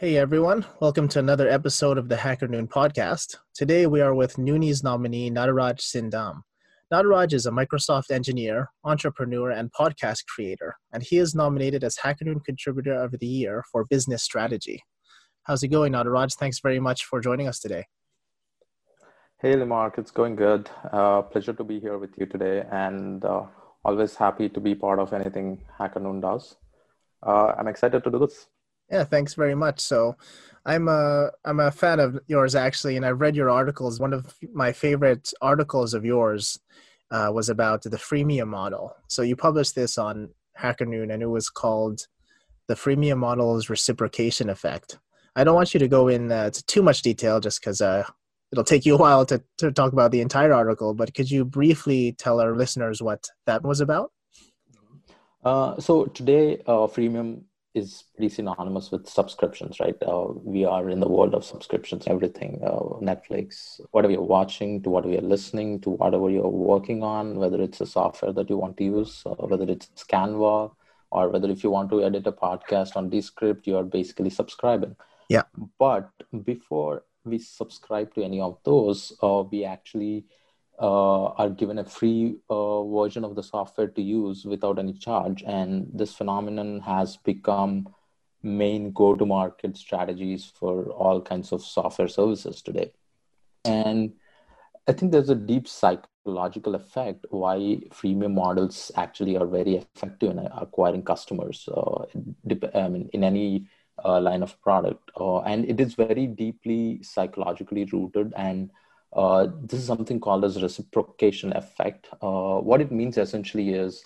Hey everyone, welcome to another episode of the Hacker Noon podcast. Today we are with Noonies nominee Nataraj Sindam. Nataraj is a Microsoft engineer, entrepreneur, and podcast creator, and he is nominated as Hacker Noon Contributor of the Year for Business Strategy. How's it going, Nataraj? Thanks very much for joining us today. Hey, Limarc, it's going good. Uh, pleasure to be here with you today, and uh, always happy to be part of anything Hacker Noon does. Uh, I'm excited to do this. Yeah, thanks very much. So, I'm a I'm a fan of yours actually, and I've read your articles. One of my favorite articles of yours uh, was about the freemium model. So you published this on Hacker Noon, and it was called "The Freemium Model's Reciprocation Effect." I don't want you to go in uh, to too much detail, just because uh, it'll take you a while to to talk about the entire article. But could you briefly tell our listeners what that was about? Uh, so today, uh, freemium is pretty synonymous with subscriptions, right? Uh, we are in the world of subscriptions, everything uh, Netflix, whatever you're watching, to whatever you're listening, to whatever you're working on, whether it's a software that you want to use, uh, whether it's Canva, or whether if you want to edit a podcast on Descript, you are basically subscribing. Yeah. But before we subscribe to any of those, uh, we actually uh, are given a free uh, version of the software to use without any charge. And this phenomenon has become main go-to-market strategies for all kinds of software services today. And I think there's a deep psychological effect why freemium models actually are very effective in acquiring customers uh, I mean, in any uh, line of product. Uh, and it is very deeply psychologically rooted and uh, this is something called as reciprocation effect. Uh, what it means essentially is,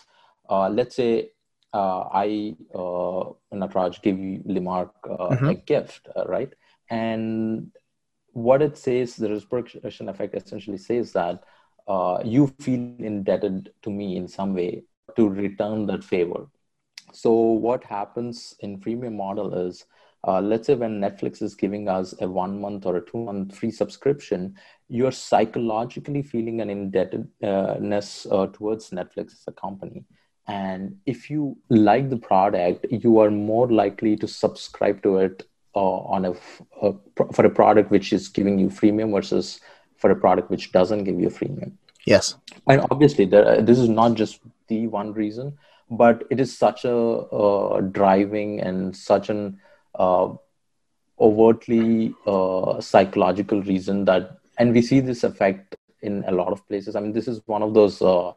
uh, let's say uh, I, uh, Nataraj, give you Limarc uh, mm-hmm. a gift, right? And what it says, the reciprocation effect essentially says that you feel indebted to me in some way to return that favor. So what happens in freemium model is uh, let's say when Netflix is giving us a one month or a two month free subscription, you're psychologically feeling an indebtedness uh, towards Netflix as a company. And if you like the product, you are more likely to subscribe to it uh, on a, a, for a product which is giving you freemium versus for a product which doesn't give you freemium. Yes, and obviously, there, this is not just the one reason, but it is such a, a driving and such an uh, overtly uh, psychological reason that and we see this effect in a lot of places i mean this is one of those uh,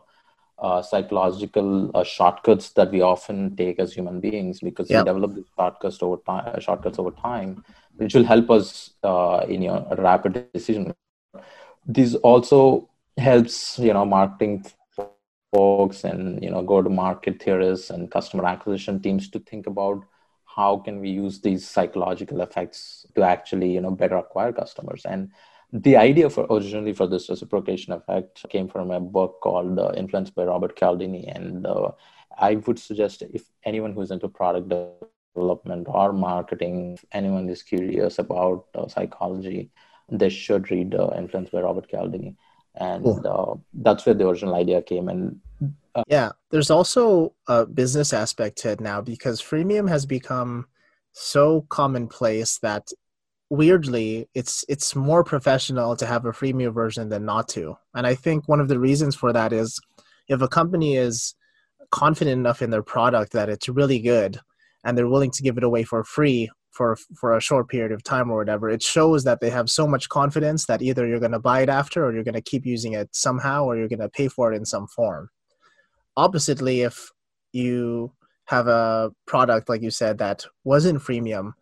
uh, psychological uh, shortcuts that we often take as human beings because yep. we develop these shortcuts over time uh, shortcuts over time which will help us in your rapid decision this also helps you know marketing folks and you know go to market theorists and customer acquisition teams to think about how can we use these psychological effects to actually you know better acquire customers? And the idea for originally for this reciprocation effect came from a book called uh, influenced by robert cialdini. And uh, i would suggest if anyone who's into product development or marketing anyone is curious about uh, psychology they should read uh, influenced by robert cialdini and cool. Uh, that's where the original idea came and uh, yeah, there's also a business aspect to it now because freemium has become so commonplace that weirdly it's it's more professional to have a freemium version than not to. And I think one of the reasons for that is if a company is confident enough in their product that it's really good and they're willing to give it away for free for for a short period of time or whatever it shows that they have so much confidence that either you're going to buy it after or you're going to keep using it somehow or you're going to pay for it in some form. Oppositely if you have a product like you said that wasn't freemium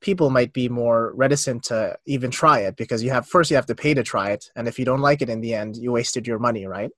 people might be more reticent to even try it because you have first you have to pay to try it and if you don't like it in the end you wasted your money right?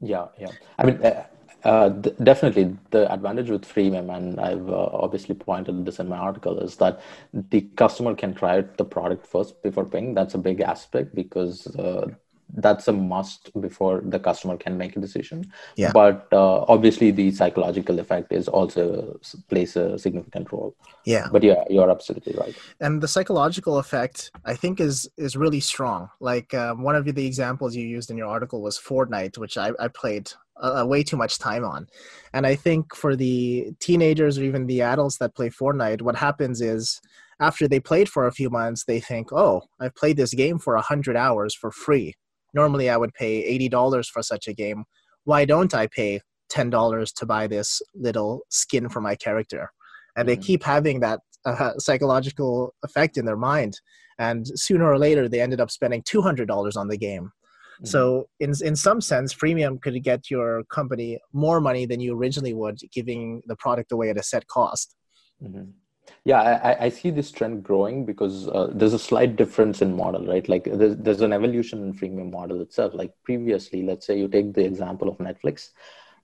Yeah yeah. I mean uh, uh, th- definitely the advantage with freemium and i've uh, obviously pointed this in my article is that the customer can try out the product first before paying. That's a big aspect because uh, that's a must before the customer can make a decision. Yeah. but uh, obviously the psychological effect is also plays a significant role. Yeah. But yeah you're absolutely right. And the psychological effect i think is is really strong. Like um, one of the examples you used in your article was fortnite which i, I played uh, way too much time on and i think for the teenagers or even the adults that play fortnite what happens is after they played for a few months, they think, oh, I've played this game for 100 hours for free. Normally, I would pay $80 for such a game. Why don't I pay $10 to buy this little skin for my character? And mm-hmm. they keep having that uh, psychological effect in their mind. And sooner or later, they ended up spending $200 on the game. Mm-hmm. So, in, in some sense, freemium could get your company more money than you originally would, giving the product away at a set cost. Mm-hmm. Yeah, I, I see this trend growing because uh, there's a slight difference in model, right? Like there's, there's an evolution in freemium model itself. Like previously, let's say you take the example of Netflix,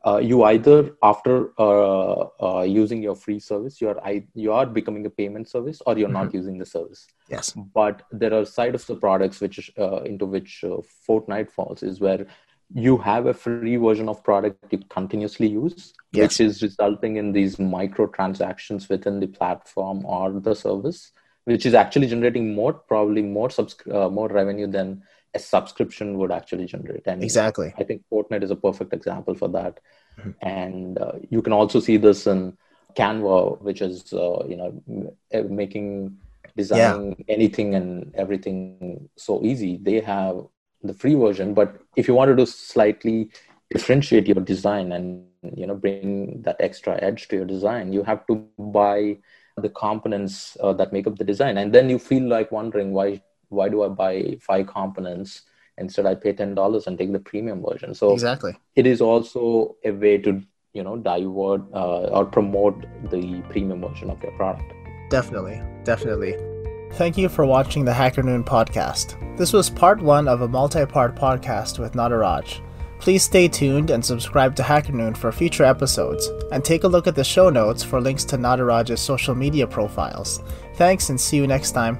uh, you either after uh, uh, using your free service, you are you are becoming a payment service, or you're mm-hmm. not using the service. Yes. But there are side of the products which uh, into which uh, Fortnite falls is where you have a free version of product you continuously use yes. which is resulting in these micro transactions within the platform or the service which is actually generating more probably more subs- uh, more revenue than a subscription would actually generate. And exactly. I think fortnite is a perfect example for that. Mm-hmm. and uh, you can also see this in canva which is uh, you know making designing yeah. anything and everything so easy. They have the free version but if you wanted to do slightly differentiate your design and you know bring that extra edge to your design you have to buy the components uh, that make up the design. And then you feel like wondering why why do i buy five components instead i pay $10 and take the premium version so exactly it is also a way to you know divert uh, or promote the premium version of your product definitely definitely Thank you for watching the Hacker Noon podcast. This was part one of a multi part podcast with Nataraj. Please stay tuned and subscribe to Hacker Noon for future episodes, and take a look at the show notes for links to Nataraj's social media profiles. Thanks and see you next time.